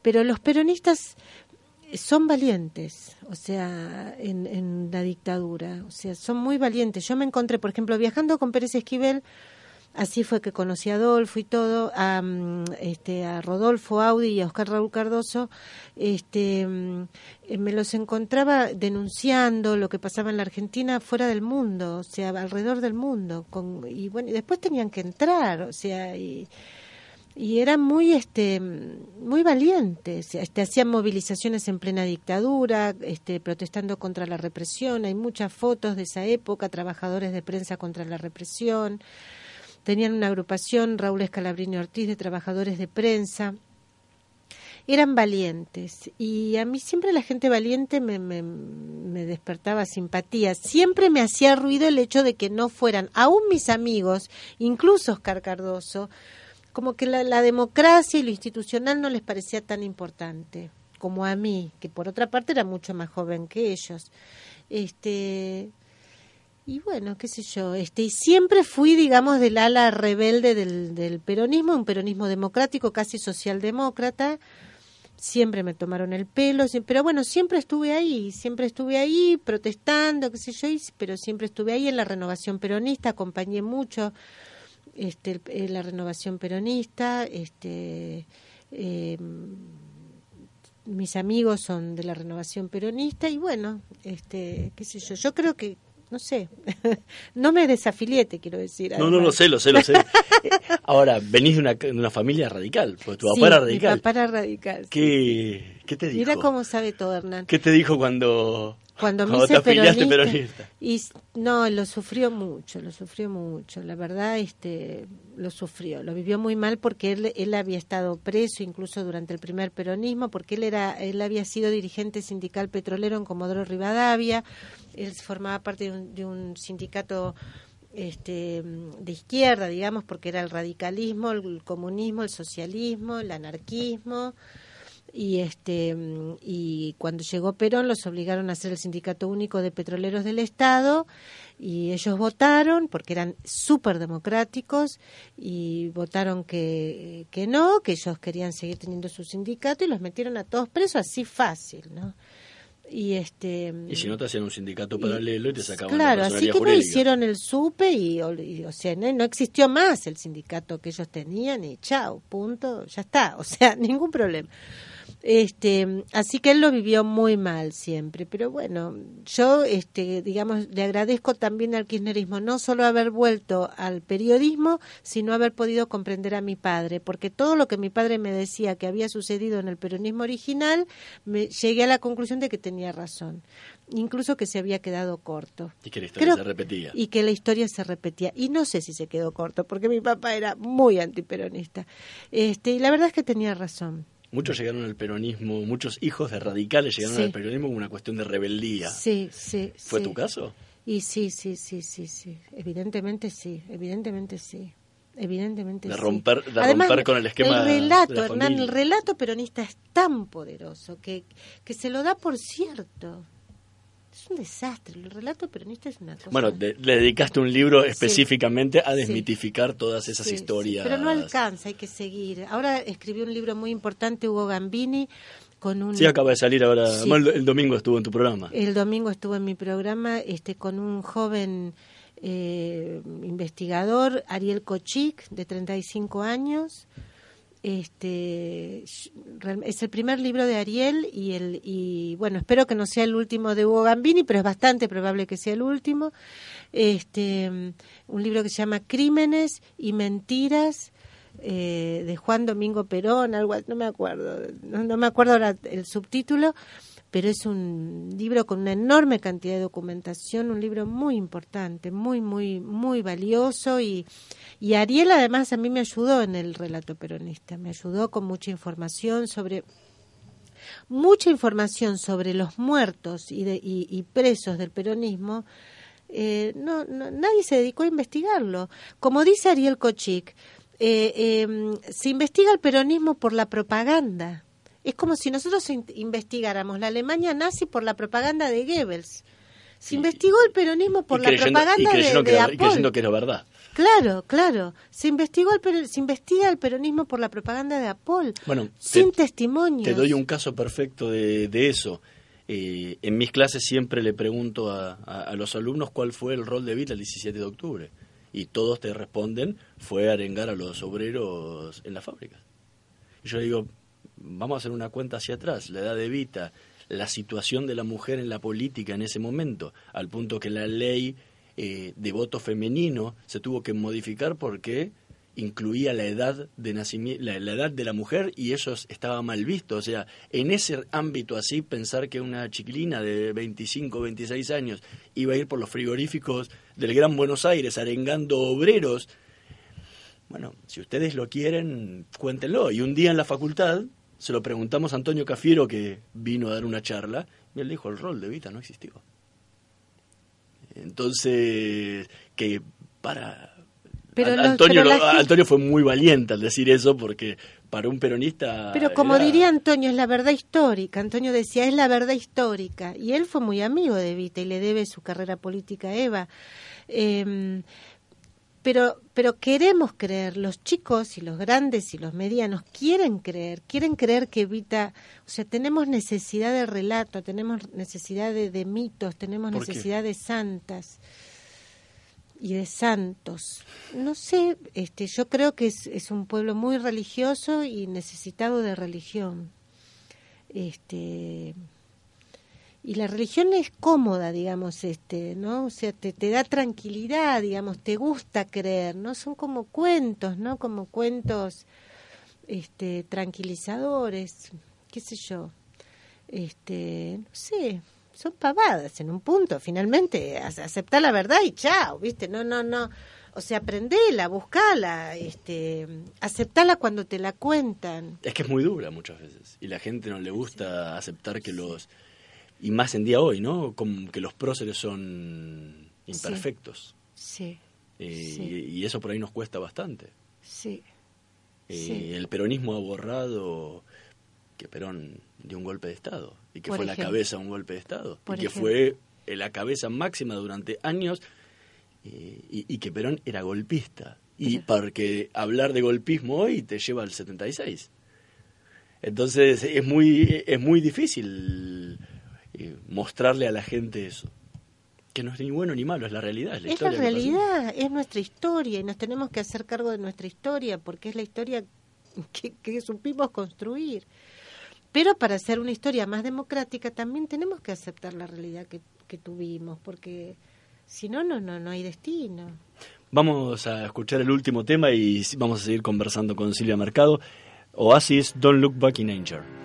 pero los peronistas son valientes, o sea, en, en la dictadura, o sea, son muy valientes. Yo me encontré, por ejemplo, viajando con Pérez Esquivel, así fue que conocí a Adolfo y todo, a, mm, este, a Rodolfo Audi y a Oscar Raúl Cardoso, este, mm, eh, me los encontraba denunciando lo que pasaba en la Argentina fuera del mundo, o sea, alrededor del mundo, con, y bueno, y después tenían que entrar, o sea, y y eran muy este muy valientes este hacían movilizaciones en plena dictadura este protestando contra la represión. Hay muchas fotos de esa época trabajadores de prensa contra la represión. Tenían una agrupación Raúl Escalabrini Ortiz de trabajadores de prensa. Eran valientes y a mí siempre la gente valiente me, me, me despertaba simpatía. Siempre me hacía ruido el hecho de que no fueran, aún mis amigos, incluso Oscar Cardoso, como que la, la democracia y lo institucional no les parecía tan importante como a mí, que por otra parte era mucho más joven que ellos. Este y bueno, qué sé yo, este y siempre fui, digamos, del ala rebelde del, del peronismo, un peronismo democrático, casi socialdemócrata. Siempre me tomaron el pelo, pero bueno, siempre estuve ahí, siempre estuve ahí protestando, qué sé yo, pero siempre estuve ahí en la renovación peronista, acompañé mucho este eh, la renovación peronista, este eh, mis amigos son de la renovación peronista y bueno, este, qué sé yo, yo creo que no sé, no me desafilié, te quiero decir. No, no, lo sé, lo sé, lo sé. Ahora, venís de una, de una familia radical, porque tu Sí, papá era mi radical. papá era radical. sí. ¿Qué, ¿Qué te dijo? Mira cómo sabe todo, Hernán. ¿Qué te dijo cuando, Cuando me hice peronista, peronista? y no, lo sufrió mucho, lo sufrió mucho. La verdad, este, lo sufrió, lo vivió muy mal porque él, él había estado preso incluso durante el primer peronismo, porque él era, él había sido dirigente sindical petrolero en Comodoro Rivadavia, él formaba parte de un, de un sindicato este, de izquierda, digamos, porque era el radicalismo, el comunismo, el socialismo, el anarquismo y este mm, y cuando llegó Perón los obligaron a hacer el sindicato único de petroleros del estado y ellos votaron porque eran súper democráticos y votaron que, que no que ellos querían seguir teniendo su sindicato y los metieron a todos presos así fácil no y este Y si no te hacían un sindicato paralelo y te sacaban Claro, la así que no hicieron el SUPE y, y, o sea, no, no existió más el sindicato que ellos tenían y chao, punto, ya está, o sea, ningún problema. Este, así que él lo vivió muy mal siempre, pero bueno, yo este digamos le agradezco también al kirchnerismo no solo haber vuelto al periodismo, sino haber podido comprender a mi padre, porque todo lo que mi padre me decía que había sucedido en el peronismo original, me llegué a la conclusión de que tenía razón, incluso que se había quedado corto. Y que la historia Creo- se repetía. Y que la historia se repetía. Y no sé si se quedó corto, porque mi papá era muy antiperonista. Este, y la verdad es que tenía razón. Muchos llegaron al peronismo, muchos hijos de radicales llegaron Sí. al peronismo como una cuestión de rebeldía. Sí, sí. ¿Fue sí. tu caso? Y sí, sí, sí, sí, sí. Evidentemente sí, evidentemente sí. Evidentemente De sí. romper- de Además, romper con el esquema El relato, de la Hernán, el relato peronista es tan poderoso que, que se lo da por cierto. Es un desastre. El relato peronista es una cosa. Bueno, de- le dedicaste un libro Sí. específicamente a Sí. desmitificar todas esas Sí, historias. pero no alcanza, hay que seguir. Ahora escribió un libro muy importante, Hugo Gambini, con un... Sí, acaba de salir ahora. El domingo estuvo en tu programa. El domingo estuvo en mi programa este, con un joven eh, investigador, Ariel Kochik, de 35 años. Este es el primer libro de Ariel y el y bueno espero que no sea el último de Hugo Gambini, pero es bastante probable que sea el último. Este un libro que se llama Crímenes y mentiras eh, de Juan Domingo Perón, algo no me acuerdo, no me acuerdo ahora el subtítulo, pero es un libro con una enorme cantidad de documentación, un libro muy importante, muy, muy, muy valioso y, y Ariel además a mí me ayudó en el relato peronista, me ayudó con mucha información sobre mucha información sobre los muertos y, de, y, presos del peronismo. Eh, no, no, nadie se dedicó a investigarlo. Como dice Ariel Kochik, eh, eh, se investiga el peronismo por la propaganda. Es como si nosotros in- investigáramos la Alemania nazi por la propaganda de Goebbels. Se investigó el peronismo por la creyendo, y propaganda de, creyendo que de era, y Apol. creyendo que era verdad. Claro, claro. Se investigó el se investiga el peronismo por la propaganda de Apol, Bueno, sin te, testimonio. te doy un caso perfecto de, de eso. Eh, en mis clases siempre le pregunto a, a- a los alumnos cuál fue el rol de Vita el 17 de octubre. Y todos te responden, fue arengar a los obreros en las fábricas. Y yo digo, vamos a hacer una cuenta hacia atrás, la edad de Vita, la situación de la mujer en la política en ese momento, al punto que la ley eh, de voto femenino se tuvo que modificar porque incluía la edad de nacimiento, la, la edad de la mujer y eso es- estaba mal visto. O sea, en ese ámbito así, pensar que una chiquilina de 25, 26 años iba a ir por los frigoríficos del Gran Buenos Aires arengando obreros, bueno, si ustedes lo quieren, cuéntenlo. Y un día en la facultad se lo preguntamos a Antonio Cafiero, que vino a dar una charla, y él dijo, el rol de Vita no existió. Entonces, que para... Pero los- Antonio, pero lo- Antonio fue muy valiente al decir eso, porque para un peronista... Pero como era- diría Antonio, es la verdad histórica. Antonio decía, es la verdad histórica. Y él fue muy amigo de Evita y le debe su carrera política a Eva. Eh, pero, pero queremos creer, los chicos y los grandes y los medianos quieren creer, quieren creer que Evita, o sea, tenemos necesidad de relato, tenemos necesidad de, de mitos, tenemos necesidad de santas y de santos. No sé, este, yo creo que es, es un pueblo muy religioso y necesitado de religión. Este, y la religión es cómoda, digamos, este, ¿no? O sea, te, te da tranquilidad, digamos, te gusta creer, ¿no? Son como cuentos, ¿no? Como cuentos este, tranquilizadores, qué sé yo. Este, no sé, son pavadas en un punto, finalmente, ace- aceptar la verdad y chao, ¿viste? No, no, no. O sea, aprendela, buscala, este, aceptala cuando te la cuentan. Es que es muy dura muchas veces. Y la gente no le gusta aceptar que los... Y más en día hoy, ¿no? Como que los próceres son imperfectos. Sí, Eh, Sí. y, y eso por ahí nos cuesta bastante. sí. Eh, Sí. El peronismo ha borrado que Perón dio un golpe de Estado y que Por fue la cabeza de un golpe de Estado Por y que ejemplo. fue eh, la cabeza máxima durante años eh, y, y que Perón era golpista. Y porque hablar de golpismo hoy te lleva al 76. Entonces es muy, es muy difícil eh, mostrarle a la gente eso. Que no es ni bueno ni malo, es la realidad. Es la, Es historia realidad, es nuestra historia y nos tenemos que hacer cargo de nuestra historia porque es la historia que, que supimos construir. Pero para hacer una historia más democrática también tenemos que aceptar la realidad que, que tuvimos porque si no, no, no, no hay destino. Vamos a escuchar el último tema y vamos a seguir conversando con Silvia Mercado. Oasis, Don't Look Back in Anger.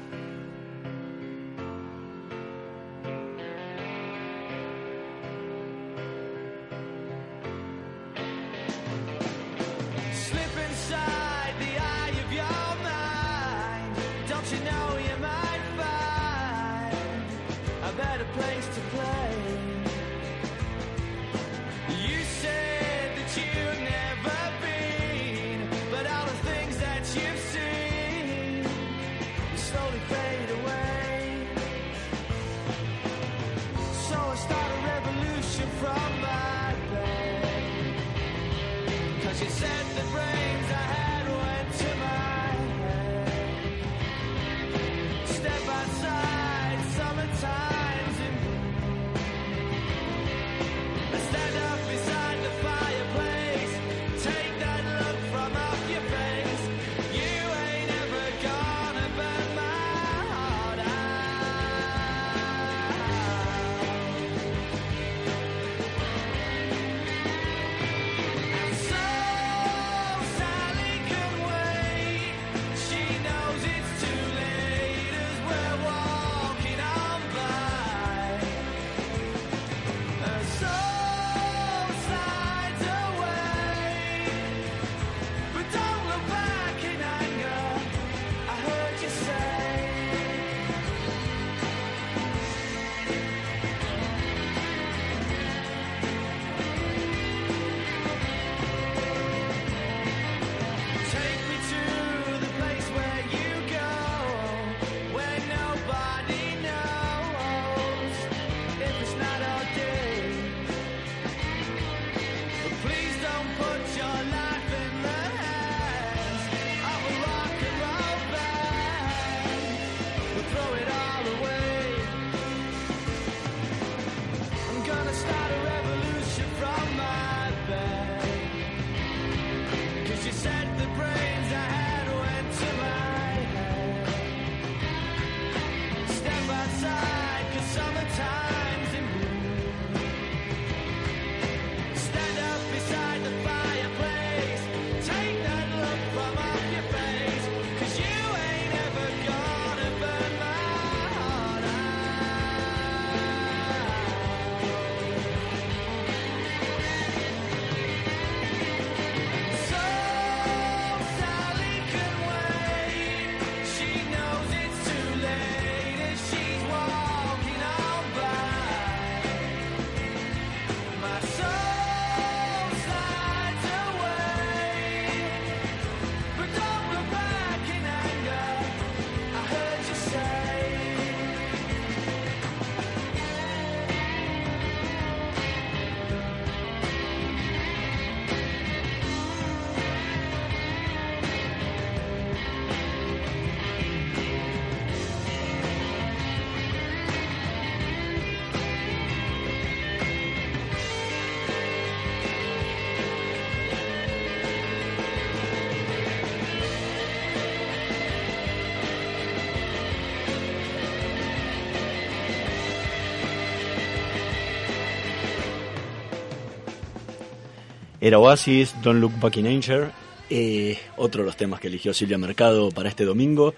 Era Oasis, Don't Look Back in Anger, eh, otro de los temas que eligió Silvia Mercado para este domingo.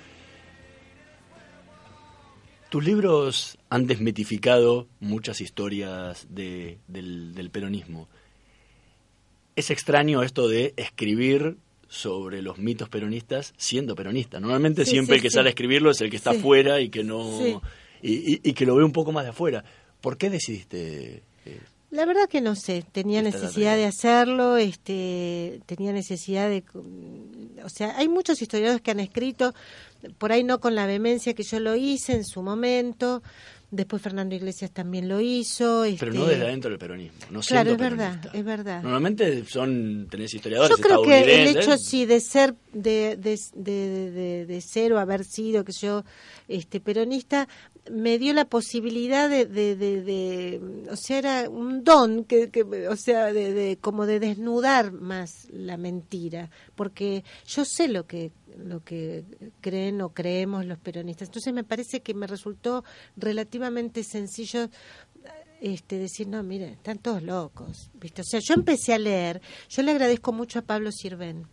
Tus libros han desmitificado muchas historias de- del, del peronismo. Es extraño esto de escribir sobre los mitos peronistas siendo peronista. Normalmente Sí, siempre sí, el que sí. sale a escribirlo es el que está afuera y que no Sí. y, y- y que lo ve un poco más de afuera. ¿Por qué decidiste? eh, La verdad que no sé, tenía necesidad de hacerlo, este, tenía necesidad de, o sea, hay muchos historiadores que han escrito, por ahí no con la vehemencia que yo lo hice en su momento, después Fernando Iglesias también lo hizo. pero este, no desde adentro del peronismo. No Claro, es verdad, peronista. es verdad. Normalmente son tenés historiadores Yo creo que el hecho sí de ser de de, de, de, ser o haber sido que yo este peronista me dio la posibilidad de, de, o sea era un don que, que o sea de, de como de desnudar más la mentira porque yo sé lo que lo que creen o creemos los peronistas. Entonces me parece que me resultó relativamente sencillo este decir no mire están todos locos viste o sea yo empecé a leer yo le agradezco mucho a Pablo Sirven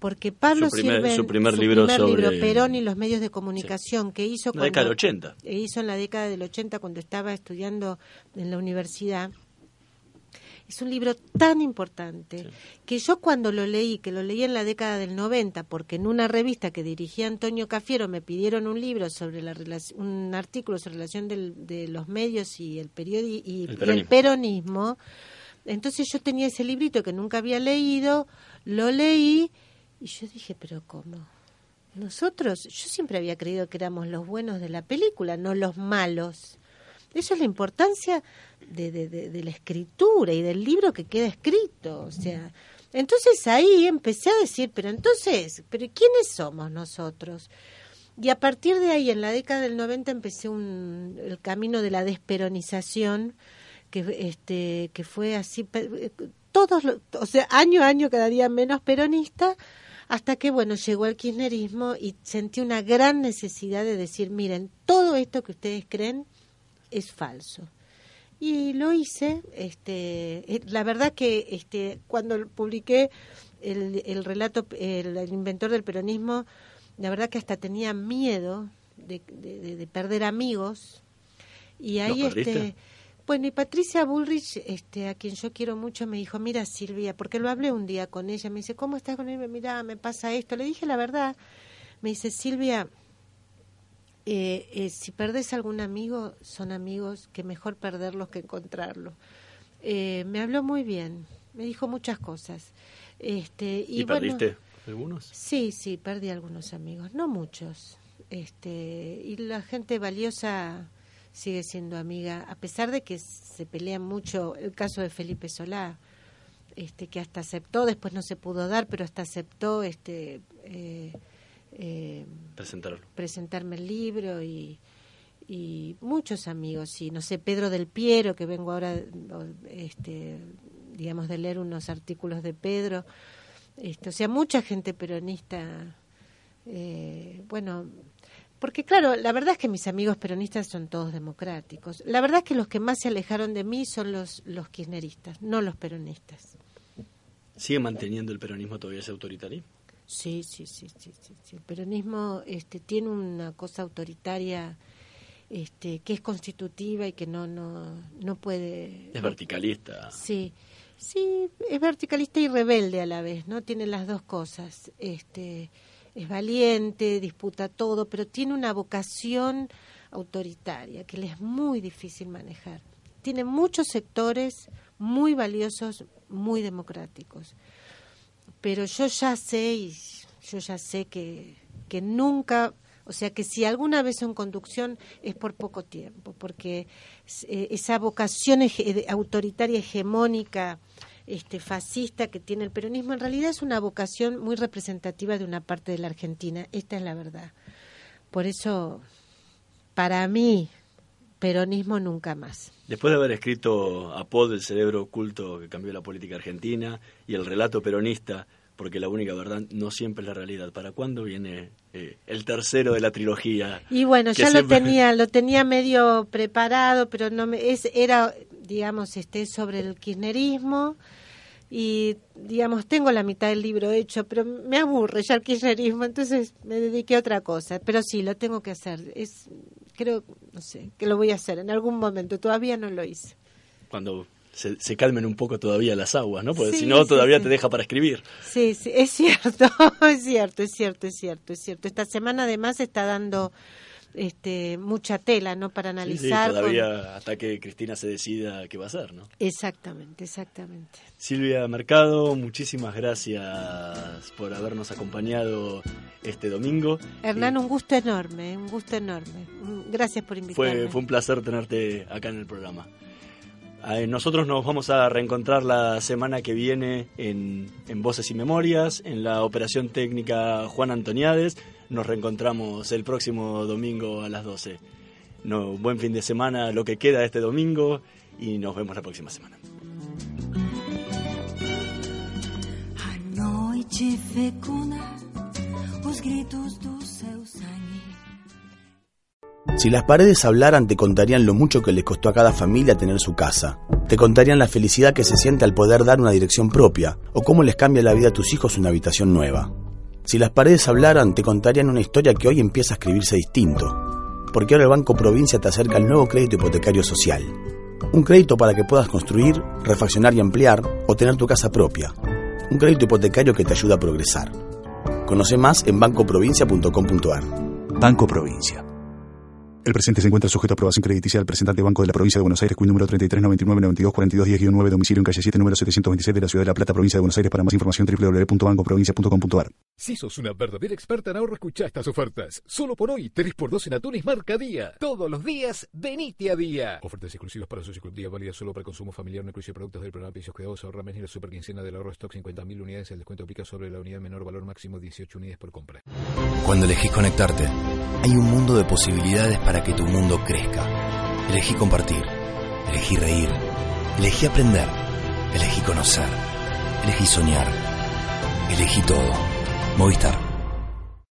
porque Pablo Su primer- Sirven su primer libro sobre- Perón y los medios de comunicación que hizo La década del cuando- 80. e hizo en la década del 80 cuando estaba estudiando en la universidad es un libro tan importante que yo cuando lo leí, que lo leí en la década del 90, porque en una revista que dirigía Antonio Cafiero me pidieron un libro sobre la un artículo sobre la relación del- de los medios y el periodi y, El y el peronismo. Entonces yo tenía ese librito que nunca había leído, lo leí y yo dije, pero ¿cómo? Nosotros, yo siempre había creído que éramos los buenos de la película, no los malos. Eso es la importancia de, de- la escritura y del libro que queda escrito. O sea, entonces ahí empecé a decir, pero entonces, pero ¿quiénes somos nosotros? Y a partir de ahí, en la década del 90, empecé un, el camino de la desperonización, que, este, que fue así, pe- todos, o sea, año a año cada día menos peronista, hasta que, bueno, llegó el kirchnerismo y sentí una gran necesidad de decir, miren, todo esto que ustedes creen es falso. Y lo hice, este, eh, la verdad que este, cuando publiqué el, el relato, el, el inventor del peronismo, la verdad que hasta tenía miedo de, de- de- de perder amigos. Y ahí, perdiste? este, bueno, y Patricia Bullrich, este, a quien yo quiero mucho, me dijo, mira Silvia, porque lo hablé un día con ella, me dice, ¿cómo estás con él? Mira, me pasa esto. Le dije la verdad. Me dice, Silvia, eh, eh, si perdés algún amigo, son amigos que mejor perderlos que encontrarlos. Eh, me habló muy bien, me dijo muchas cosas. Este, y ¿Y, bueno, perdiste algunos? Sí, sí, perdí algunos amigos, no muchos. Este, y la gente valiosa sigue siendo amiga, a pesar de que se pelean mucho. El caso de Felipe Solá, este, que hasta aceptó, después no se pudo dar, pero hasta aceptó este, eh, eh, Presentarlo. presentarme el libro y, y muchos amigos y no sé Pedro del Piero que vengo ahora este digamos de leer unos artículos de Pedro este, o sea mucha gente peronista eh, bueno porque claro la verdad es que mis amigos peronistas son todos democráticos la verdad es que los que más se alejaron de mí son los los kirchneristas no los peronistas ¿Sigue manteniendo el peronismo todavía ese autoritarismo? Sí, sí, sí, sí, sí, sí. El peronismo este, tiene una cosa autoritaria este, que es constitutiva y que no, no, no puede. Es verticalista. Sí, sí, es verticalista y rebelde a la vez, ¿no? Tiene las dos cosas. Este, es valiente, disputa todo, pero tiene una vocación autoritaria que le es muy difícil manejar. Tiene muchos sectores muy valiosos, muy democráticos pero yo ya sé y yo ya sé que, que nunca, o sea que si alguna vez son conducción es por poco tiempo, porque eh, esa vocación hege- autoritaria hegemónica este fascista que tiene el peronismo en realidad es una vocación muy representativa de una parte de la Argentina, esta es la verdad. Por eso para mí peronismo nunca más. Después de haber escrito Apod, el cerebro oculto que cambió la política argentina, y el relato peronista, porque la única verdad no siempre es la realidad. ¿Para cuándo viene eh, el tercero de la trilogía? Y bueno, ya siempre- lo tenía, lo tenía medio preparado, pero no me, es, era, digamos, este, sobre el kirchnerismo, y digamos tengo la mitad del libro hecho pero me aburre ya el kirchnerismo entonces me dediqué a otra cosa pero sí lo tengo que hacer es creo no sé que lo voy a hacer en algún momento todavía no lo hice Cuando se, se calmen un poco todavía las aguas, ¿no? Porque Sí, si no, sí, todavía sí. te deja para escribir. sí sí es cierto es cierto es cierto es cierto es cierto esta semana además está dando este mucha tela no para Sí, sí, analizar con- todavía hasta que Cristina se decida qué va a hacer, ¿no? exactamente exactamente Silvia Mercado, muchísimas gracias por habernos acompañado este domingo. Hernán un gusto enorme un gusto enorme gracias por invitarme Fue, fue un placer tenerte acá en el programa. Eh, Nosotros nos vamos a reencontrar la semana que viene en, en Voces y Memorias, en la operación técnica Juan Antoniades. Nos reencontramos el próximo domingo a las 12. No, buen fin de semana, lo que queda de este domingo, y nos vemos la próxima semana. A noite fecunda os gritos do seu sangue. Si las paredes hablaran te contarían lo mucho que les costó a cada familia tener su casa. Te contarían la felicidad que se siente al poder dar una dirección propia o cómo les cambia la vida a tus hijos una habitación nueva. Si las paredes hablaran te contarían una historia que hoy empieza a escribirse distinto. Porque ahora el Banco Provincia te acerca el nuevo crédito hipotecario social. Un crédito para que puedas construir, refaccionar y ampliar o tener tu casa propia. Un crédito hipotecario que te ayuda a progresar. Conoce más en bancoprovincia.com.ar. Banco Provincia. El presente se encuentra sujeto a aprobación crediticia del presentante Banco de la Provincia de Buenos Aires, cuyo número 3399924210-9, domicilio en calle 7, número 726 de la Ciudad de La Plata, Provincia de Buenos Aires. Para más información, www.bancoprovincia.com.ar. Si sos una verdadera experta en ahorro, escucha estas ofertas. Solo por hoy, 3x2 en atunes marca día. Todos los días, venite a día. Ofertas exclusivas para socios club día válidas solo para consumo familiar, no incluye productos del programa Pisos Cuidados, ahorra menos y la super quincena del ahorro stock 50.000 unidades. El descuento aplica sobre la unidad menor valor máximo 18 unidades por compra. Cuando elegís conectarte, hay un mundo de posibilidades para que tu mundo crezca. Elegí compartir, elegí reír, elegí aprender, elegí conocer, elegí soñar, elegí todo. Movistar.